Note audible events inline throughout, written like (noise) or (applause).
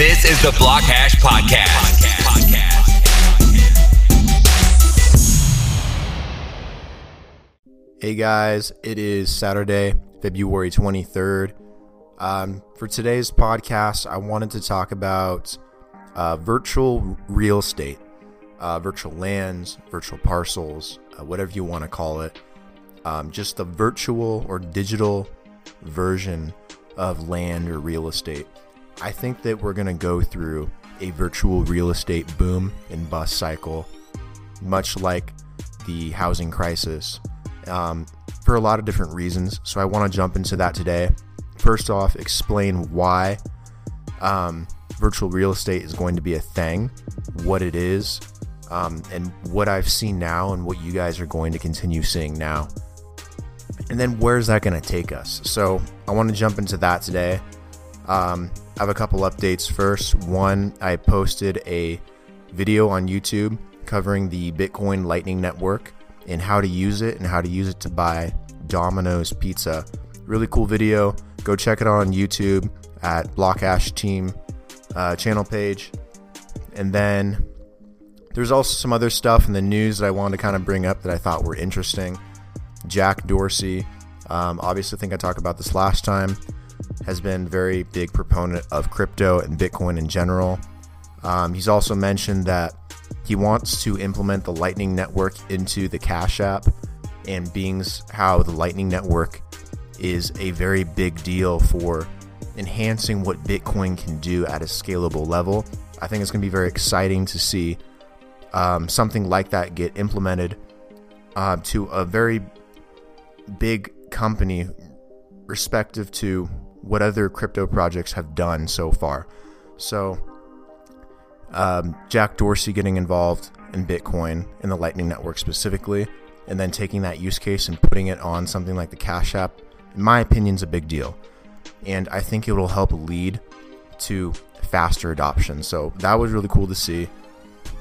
This is the Block Hash Podcast. Hey guys, it is Saturday, February 23rd. Um, for today's podcast, I wanted to talk about uh, virtual real estate, uh, virtual lands, virtual parcels, uh, whatever you want to call it. Um, just the virtual or digital version of land or real estate. I think that we're going to go through a virtual real estate boom and bust cycle, much like the housing crisis, um, for a lot of different reasons. So I want to jump into that today. First off, explain why um, virtual real estate is going to be a thing, what it is, um, and what I've seen now, and what you guys are going to continue seeing now. And then where's that going to take us? So I want to jump into that today. Um, I have a couple updates. First, one, I posted a video on YouTube covering the Bitcoin Lightning Network and how to use it and how to use it to buy Domino's Pizza. Really cool video. Go check it out on YouTube at Blockhash Team uh, channel page. And then there's also some other stuff in the news that I wanted to kind of bring up that I thought were interesting. Jack Dorsey, um, obviously, I think I talked about this last time, has been very big proponent of crypto and Bitcoin in general. Um, he's also mentioned that he wants to implement the Lightning Network into the Cash App, and being how the Lightning Network is a very big deal for enhancing what Bitcoin can do at a scalable level. I think it's going to be very exciting to see um, something like that get implemented uh, to a very big company, respective to what other crypto projects have done so far. So, um, Jack Dorsey getting involved in Bitcoin in the Lightning Network specifically, and then taking that use case and putting it on something like the Cash App, in my opinion, is a big deal. And I think it will help lead to faster adoption. So that was really cool to see.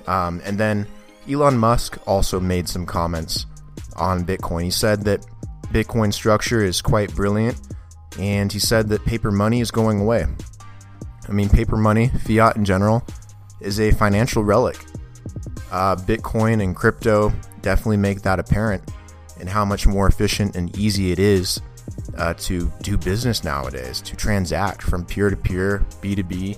Um, and then Elon Musk also made some comments on Bitcoin. He said that Bitcoin structure is quite brilliant, and he said that paper money is going away. I mean, paper money, fiat in general, is a financial relic. Uh, Bitcoin and crypto definitely make that apparent, and how much more efficient and easy it is uh, to do business nowadays, to transact from peer to peer, B2B.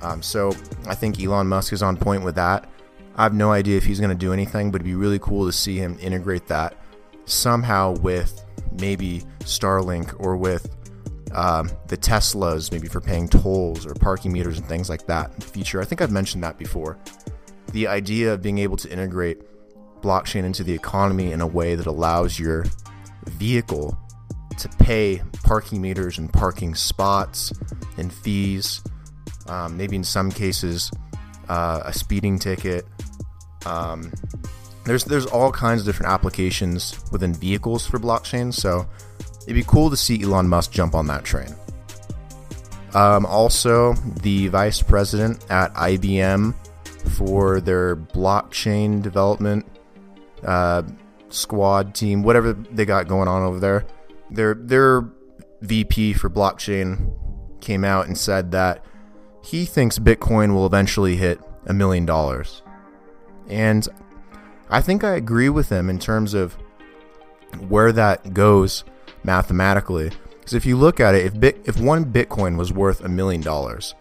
Um, so I think Elon Musk is on point with that. I have no idea if he's going to do anything, but it'd be really cool to see him integrate that somehow with maybe Starlink or with um, the Teslas, maybe for paying tolls or parking meters and things like that feature. I think I've mentioned that before. The idea of being able to integrate blockchain into the economy in a way that allows your vehicle to pay parking meters and parking spots and fees, um, maybe in some cases uh, a speeding ticket. Um, there's there's all kinds of different applications within vehicles for blockchain, so it'd be cool to see Elon Musk jump on that train. Um, also, the vice president at IBM for their blockchain development uh, squad team, whatever they got going on over there, their their VP for blockchain came out and said that he thinks Bitcoin will eventually hit a million dollars. And I think I agree with him in terms of where that goes mathematically. Because if you look at it, if bit, if one Bitcoin was worth a million dollars,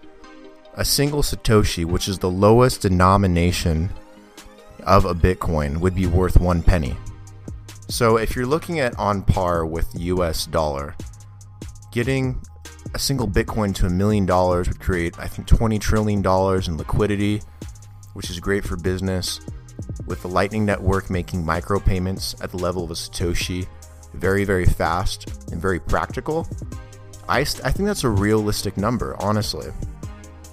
a single Satoshi, which is the lowest denomination of a Bitcoin, would be worth one penny. So if you're looking at on par with US dollar, getting a single Bitcoin to a million dollars would create, I think, $20 trillion in liquidity, which is great for business. With the Lightning Network making micropayments at the level of a Satoshi very, very fast and very practical, I, st- I think that's a realistic number, honestly.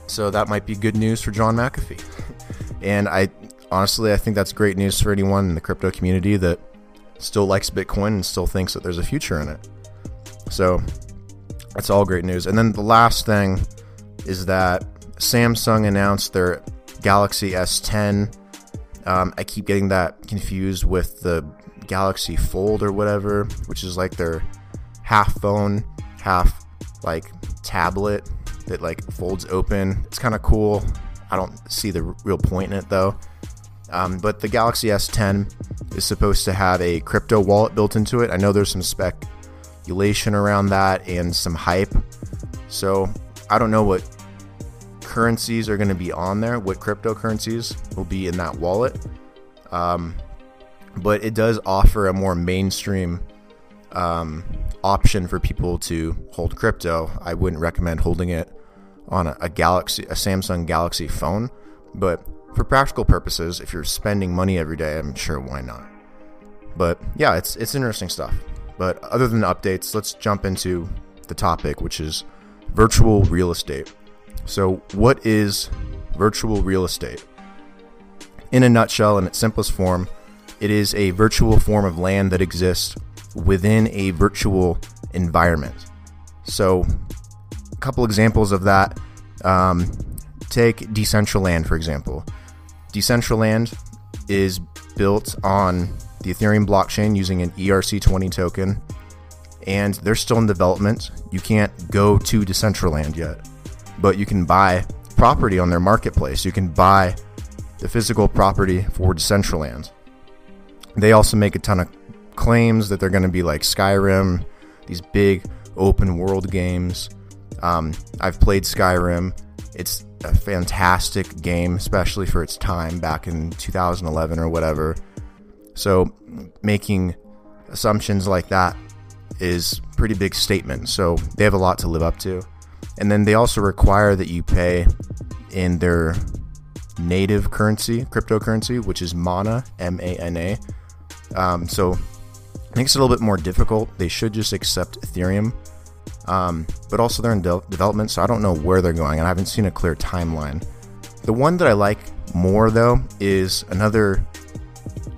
So that might be good news for John McAfee. (laughs) and I honestly, I think that's great news for anyone in the crypto community that still likes Bitcoin and still thinks that there's a future in it. So that's all great news. And then the last thing is that Samsung announced their Galaxy S10. Um, I keep getting that confused with the Galaxy Fold or whatever, which is like their half phone, half like tablet that like folds open. It's kind of cool. I don't see the real point in it though. Um, but the Galaxy S10 is supposed to have a crypto wallet built into it. I know there's some speculation around that and some hype. So I don't know what currencies are going to be on there, what cryptocurrencies will be in that wallet. Um, but it does offer a more mainstream um, option for people to hold crypto. I wouldn't recommend holding it on a, a Galaxy, a Samsung Galaxy phone, but for practical purposes, if you're spending money every day, I'm sure why not. But yeah, it's it's interesting stuff. But other than updates, let's jump into the topic, which is virtual real estate. So, what is virtual real estate? In a nutshell, in its simplest form, it is a virtual form of land that exists within a virtual environment. So, a couple examples of that. Um, take Decentraland, for example. Decentraland is built on the Ethereum blockchain using an ERC20 token, and they're still in development. You can't go to Decentraland yet, but you can buy property on their marketplace. You can buy the physical property for Decentraland. They also make a ton of claims that they're going to be like Skyrim, these big open world games. Um, I've played Skyrim. It's a fantastic game, especially for its time back in 2011 or whatever. So, making assumptions like that is pretty big statement. So, they have a lot to live up to. And then they also require that you pay in their native currency, cryptocurrency, which is Mana, M A N A. Um, so, makes it a little bit more difficult. They should just accept Ethereum um, but also they're in de- development, so I don't know where they're going, and I haven't seen a clear timeline. The one that I like more, though, is another.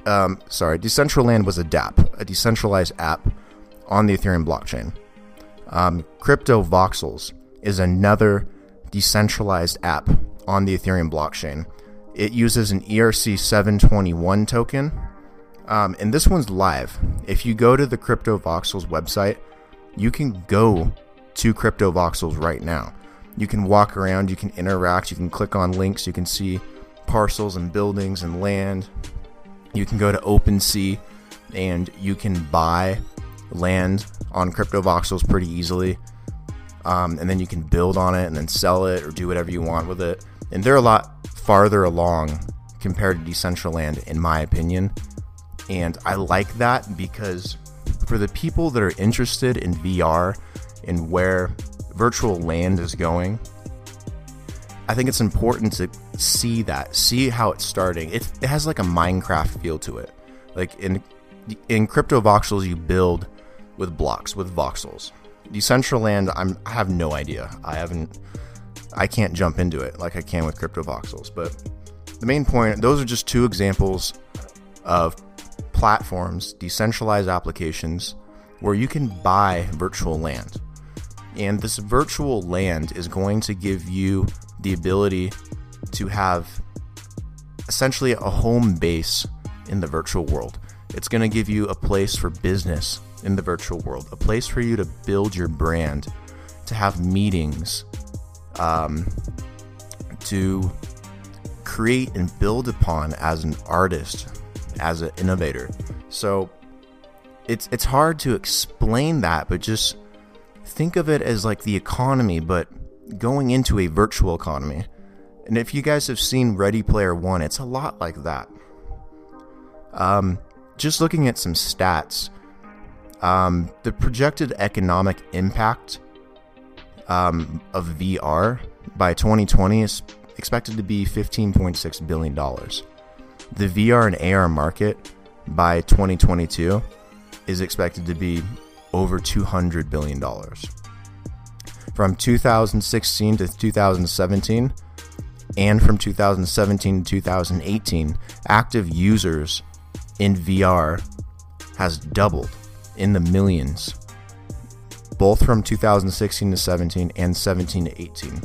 Um, sorry, Decentraland was a DApp, a decentralized app on the Ethereum blockchain. Um, Crypto Voxels is another decentralized app on the Ethereum blockchain. It uses an ERC 721 token, um, and this one's live. If you go to the Crypto Voxels website, you can go to Crypto Voxels right now. You can walk around, you can interact, you can click on links, you can see parcels and buildings and land. You can go to OpenSea and you can buy land on Crypto Voxels pretty easily. Um, and then you can build on it and then sell it or do whatever you want with it. And they're a lot farther along compared to Decentraland, in my opinion. And I like that because for the people that are interested in VR and where virtual land is going, I think it's important to see that, see how it's starting. It, it has like a Minecraft feel to it. Like in in crypto voxels, you build with blocks with voxels. Decentraland, I'm I have no idea. I haven't, I can't jump into it like I can with crypto voxels. But the main point, those are just two examples of platforms, decentralized applications where you can buy virtual land. And this virtual land is going to give you the ability to have essentially a home base in the virtual world. It's going to give you a place for business in the virtual world, a place for you to build your brand, to have meetings, um, to create and build upon as an artist, as an innovator. So it's it's hard to explain that, but just think of it as like the economy, but going into a virtual economy. And if you guys have seen Ready Player One, it's a lot like that. Um, just looking at some stats, um, the projected economic impact um, of VR by 2020 is expected to be $15.6 billion. The VR and AR market by 2022 is expected to be over $200 billion. From 2016 to 2017, and from 2017 to 2018, active users in VR has doubled in the millions, both from 2016 to 17 and 17 to 18.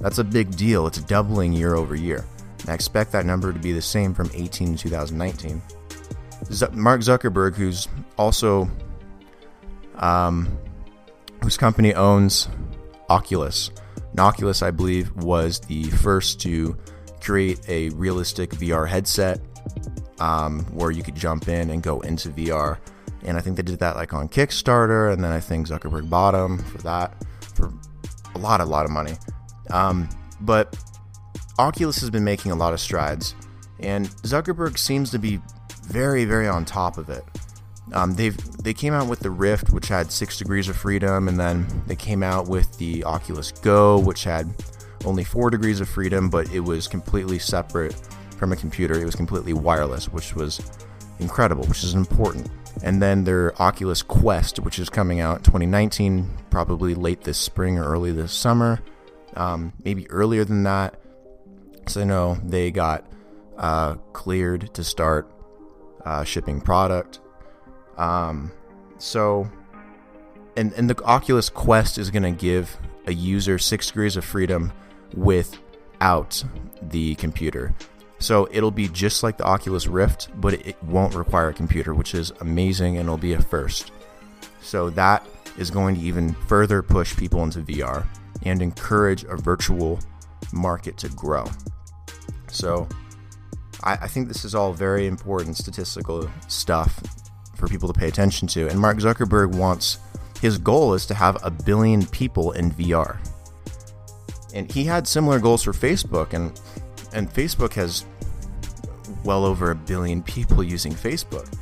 That's a big deal. It's doubling year over year. And I expect that number to be the same from 18 to 2019. Z- Mark Zuckerberg, who's also um, whose company owns Oculus, And Oculus, I believe, was the first to create a realistic VR headset um, where you could jump in and go into VR. And I think they did that like on Kickstarter, and then I think Zuckerberg bought them for that for a lot, a lot of money. Um, but Oculus has been making a lot of strides, and Zuckerberg seems to be very, very on top of it. Um, they've they came out with the Rift, which had six degrees of freedom, and then they came out with the Oculus Go, which had only four degrees of freedom, but it was completely separate from a computer. It was completely wireless, which was incredible, which is important. And then their Oculus Quest, which is coming out 2019, probably late this spring or early this summer, um, maybe earlier than that. So I know they got uh, cleared to start uh, shipping product. Um, so, and and the Oculus Quest is going to give a user six degrees of freedom without the computer. So it'll be just like the Oculus Rift, but it won't require a computer, which is amazing and it'll be a first. So that is going to even further push people into VR and encourage a virtual market to grow. So I, I think this is all very important statistical stuff for people to pay attention to. And Mark Zuckerberg wants his goal is to have a billion people in VR. And he had similar goals for Facebook and and Facebook has well over a billion people using Facebook.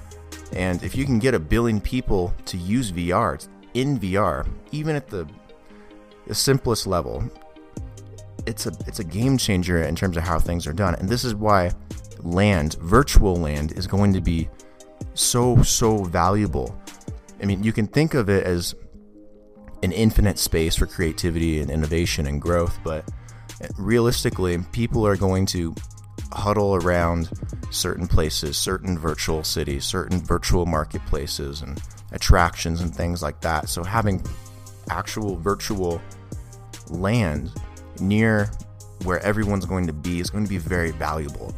And if you can get a billion people to use VR in VR, even at the the simplest level, it's a it's a game changer in terms of how things are done. And this is why land, virtual land is going to be so so valuable. I mean, you can think of it as an infinite space for creativity and innovation and growth, but realistically, people are going to huddle around certain places, certain virtual cities, certain virtual marketplaces and attractions and things like that. So having actual virtual land near where everyone's going to be is going to be very valuable.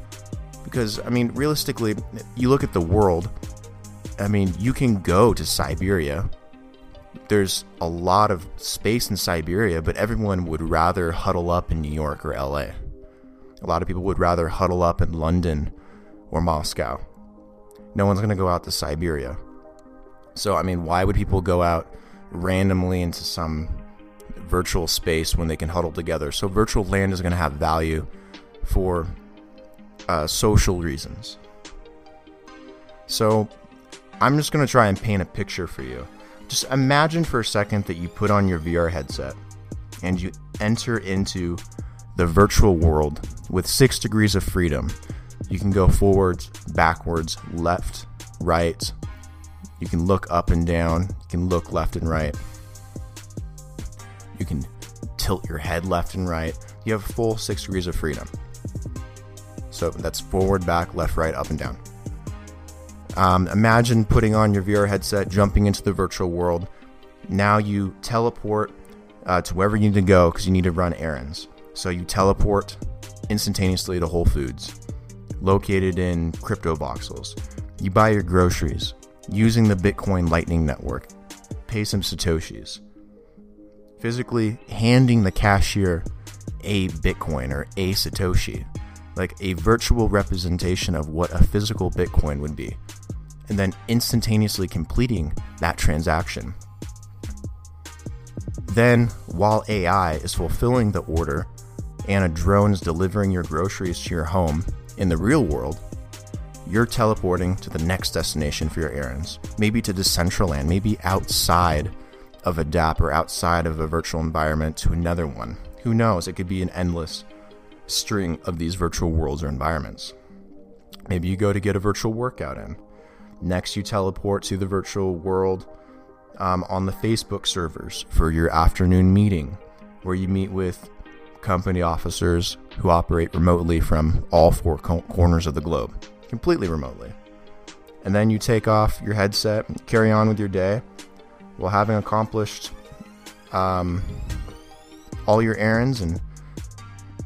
Because, I mean, realistically, you look at the world, I mean, you can go to Siberia. There's a lot of space in Siberia, but everyone would rather huddle up in New York or LA. A lot of people would rather huddle up in London or Moscow. No one's going to go out to Siberia. So, I mean, why would people go out randomly into some virtual space when they can huddle together? So, virtual land is going to have value for uh, social reasons. So, I'm just going to try and paint a picture for you. Just imagine for a second that you put on your VR headset and you enter into the virtual world with six degrees of freedom. You can go forwards, backwards, left, right. You can look up and down. You can look left and right. You can tilt your head left and right. You have full six degrees of freedom. So that's forward, back, left, right, up, and down. Um, imagine putting on your VR headset, jumping into the virtual world. Now you teleport uh, to wherever you need to go because you need to run errands. So you teleport instantaneously to Whole Foods, located in crypto voxels. You buy your groceries using the Bitcoin Lightning Network, pay some Satoshis, physically handing the cashier a Bitcoin or a Satoshi, like a virtual representation of what a physical Bitcoin would be, and then instantaneously completing that transaction. Then, while AI is fulfilling the order and a drone is delivering your groceries to your home in the real world, you're teleporting to the next destination for your errands. Maybe to Decentraland, maybe outside of a DApp or outside of a virtual environment to another one. Who knows? It could be an endless string of these virtual worlds or environments. Maybe you go to get a virtual workout in. Next, you teleport to the virtual world um, on the Facebook servers for your afternoon meeting, where you meet with company officers who operate remotely from all four co- corners of the globe, completely remotely. And then you take off your headset, carry on with your day, while having accomplished um, all your errands and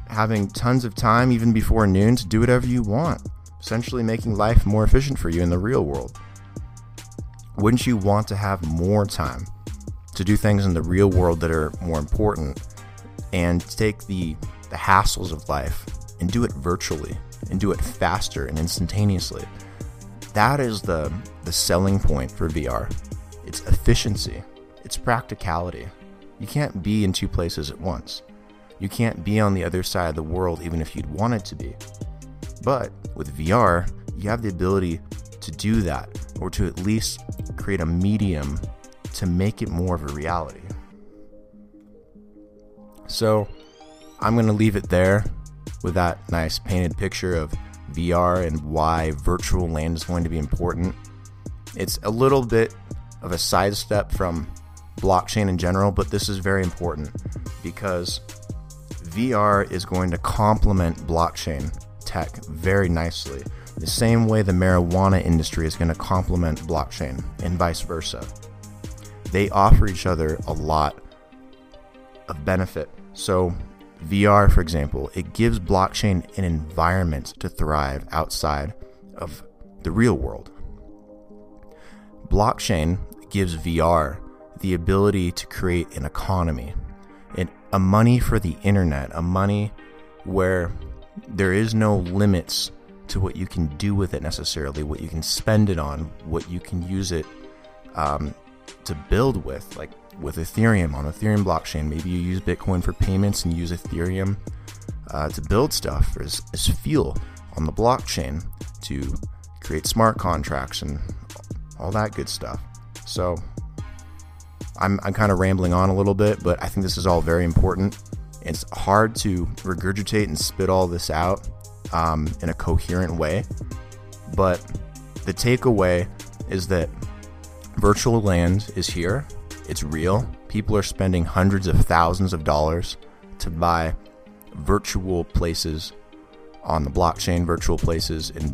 having tons of time even before noon to do whatever you want, essentially making life more efficient for you in the real world. Wouldn't you want to have more time to do things in the real world that are more important and take the, the hassles of life and do it virtually and do it faster and instantaneously. That is the, the selling point for VR. It's efficiency, it's practicality. You can't be in two places at once. You can't be on the other side of the world even if you'd wanted to be. But with VR, you have the ability to do that, or to at least create a medium to make it more of a reality. So, I'm going to leave it there with that nice painted picture of VR and why virtual land is going to be important. It's a little bit of a sidestep from blockchain in general, but this is very important because VR is going to complement blockchain tech very nicely. The same way the marijuana industry is going to complement blockchain and vice versa. They offer each other a lot of benefit. So, VR, for example, it gives blockchain an environment to thrive outside of the real world. Blockchain gives VR the ability to create an economy, a money for the internet, a money where there is no limits to what you can do with it necessarily, what you can spend it on, what you can use it um, to build with, like with Ethereum on Ethereum blockchain. Maybe you use Bitcoin for payments and use Ethereum uh, to build stuff as, as fuel on the blockchain to create smart contracts and all that good stuff. So I'm, I'm kind of rambling on a little bit, but I think this is all very important. It's hard to regurgitate and spit all this out um, in a coherent way, but the takeaway is that virtual land is here. It's real. People are spending hundreds of thousands of dollars to buy virtual places on the blockchain, virtual places in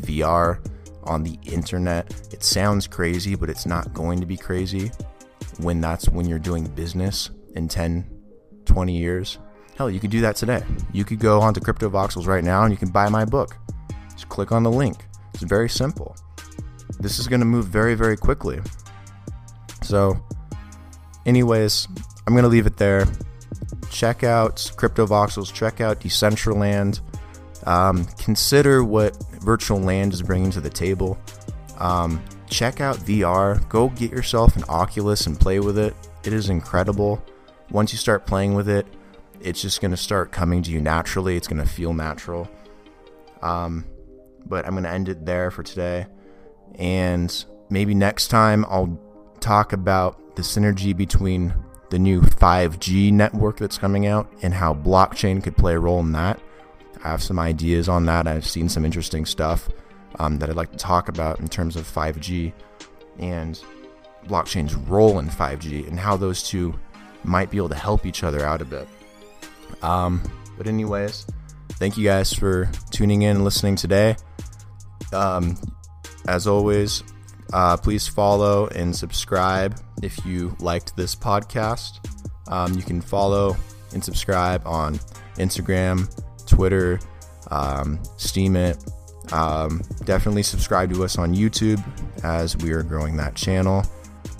VR, on the internet. It sounds crazy, but it's not going to be crazy when that's when you're doing business in 10, 20 years. Hell, you could do that today. You could go onto Crypto Voxels right now and you can buy my book. Just click on the link. It's very simple. This is going to move very, very quickly. So, anyways, I'm going to leave it there. Check out Crypto Voxels, check out Decentraland. Um, consider what virtual land is bringing to the table. Um, check out VR. Go get yourself an Oculus and play with it. It is incredible. Once you start playing with it, it's just going to start coming to you naturally. It's going to feel natural. Um, but I'm going to end it there for today. And maybe next time I'll talk about the synergy between the new 5G network that's coming out and how blockchain could play a role in that. I have some ideas on that. I've seen some interesting stuff um, that I'd like to talk about in terms of 5G and blockchain's role in 5G and how those two might be able to help each other out a bit. Um, but, anyways, thank you guys for tuning in and listening today. Um, as always, uh, please follow and subscribe if you liked this podcast. Um, you can follow and subscribe on Instagram, Twitter, um, Steemit. Um, definitely subscribe to us on YouTube as we are growing that channel.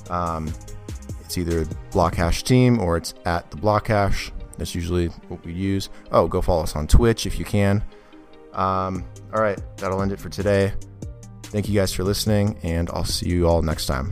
Um, it's either Blockhash Team or it's at the Blockhash. That's usually what we use. Oh, go follow us on Twitch if you can. Um, all right, that'll end it for today. Thank you guys for listening, and I'll see you all next time.